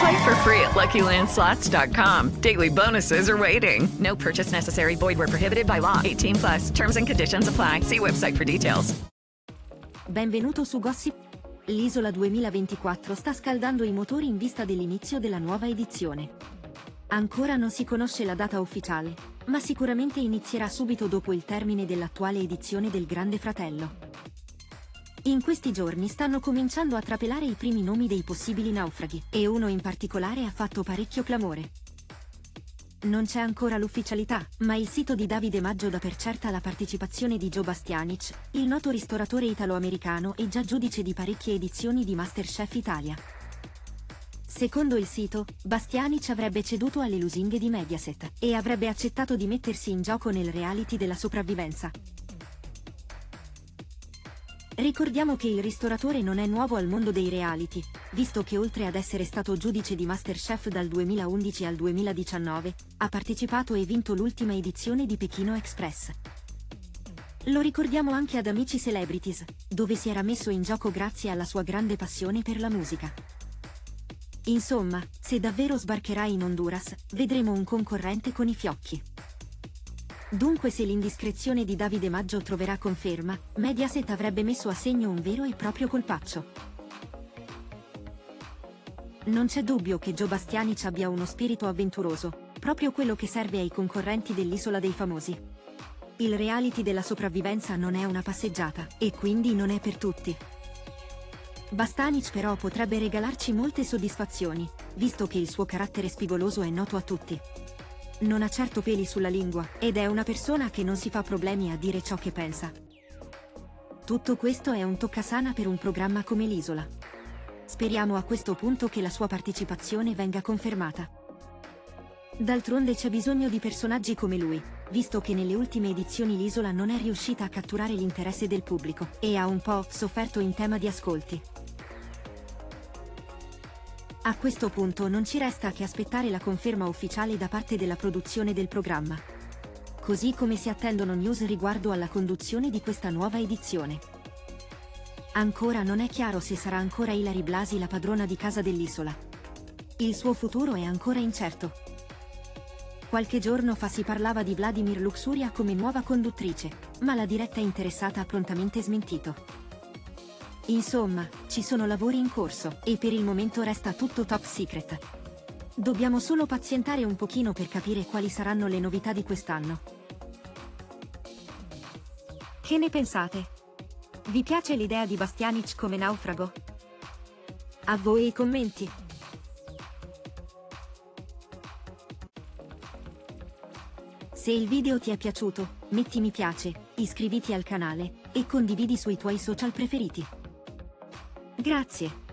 Play for free at LuckyLandSlots.com. Daily bonuses are waiting. No purchase necessary. Void where prohibited by law. 18 plus. Terms and conditions apply. See website for details. Benvenuto su Gossip. L'Isola 2024 sta scaldando i motori in vista dell'inizio della nuova edizione. Ancora non si conosce la data ufficiale, ma sicuramente inizierà subito dopo il termine dell'attuale edizione del Grande Fratello. In questi giorni stanno cominciando a trapelare i primi nomi dei possibili naufraghi, e uno in particolare ha fatto parecchio clamore. Non c'è ancora l'ufficialità, ma il sito di Davide Maggio dà per certa la partecipazione di Joe Bastianic, il noto ristoratore italo-americano e già giudice di parecchie edizioni di Masterchef Italia. Secondo il sito, Bastianic avrebbe ceduto alle lusinghe di Mediaset e avrebbe accettato di mettersi in gioco nel reality della sopravvivenza, Ricordiamo che il ristoratore non è nuovo al mondo dei reality, visto che oltre ad essere stato giudice di Masterchef dal 2011 al 2019, ha partecipato e vinto l'ultima edizione di Pechino Express. Lo ricordiamo anche ad Amici Celebrities, dove si era messo in gioco grazie alla sua grande passione per la musica. Insomma, se davvero sbarcherà in Honduras, vedremo un concorrente con i fiocchi. Dunque se l'indiscrezione di Davide Maggio troverà conferma, Mediaset avrebbe messo a segno un vero e proprio colpaccio. Non c'è dubbio che Joe Bastianic abbia uno spirito avventuroso, proprio quello che serve ai concorrenti dell'Isola dei Famosi. Il reality della sopravvivenza non è una passeggiata, e quindi non è per tutti. Bastanic però potrebbe regalarci molte soddisfazioni, visto che il suo carattere spigoloso è noto a tutti. Non ha certo peli sulla lingua, ed è una persona che non si fa problemi a dire ciò che pensa. Tutto questo è un toccasana per un programma come l'Isola. Speriamo a questo punto che la sua partecipazione venga confermata. D'altronde c'è bisogno di personaggi come lui, visto che nelle ultime edizioni l'Isola non è riuscita a catturare l'interesse del pubblico, e ha un po' sofferto in tema di ascolti. A questo punto non ci resta che aspettare la conferma ufficiale da parte della produzione del programma. Così come si attendono news riguardo alla conduzione di questa nuova edizione. Ancora non è chiaro se sarà ancora Ilari Blasi la padrona di casa dell'isola. Il suo futuro è ancora incerto. Qualche giorno fa si parlava di Vladimir Luxuria come nuova conduttrice, ma la diretta interessata ha prontamente smentito. Insomma, ci sono lavori in corso, e per il momento resta tutto top secret. Dobbiamo solo pazientare un pochino per capire quali saranno le novità di quest'anno. Che ne pensate? Vi piace l'idea di Bastianic come naufrago? A voi i commenti! Se il video ti è piaciuto, metti mi piace, iscriviti al canale, e condividi sui tuoi social preferiti. Grazie.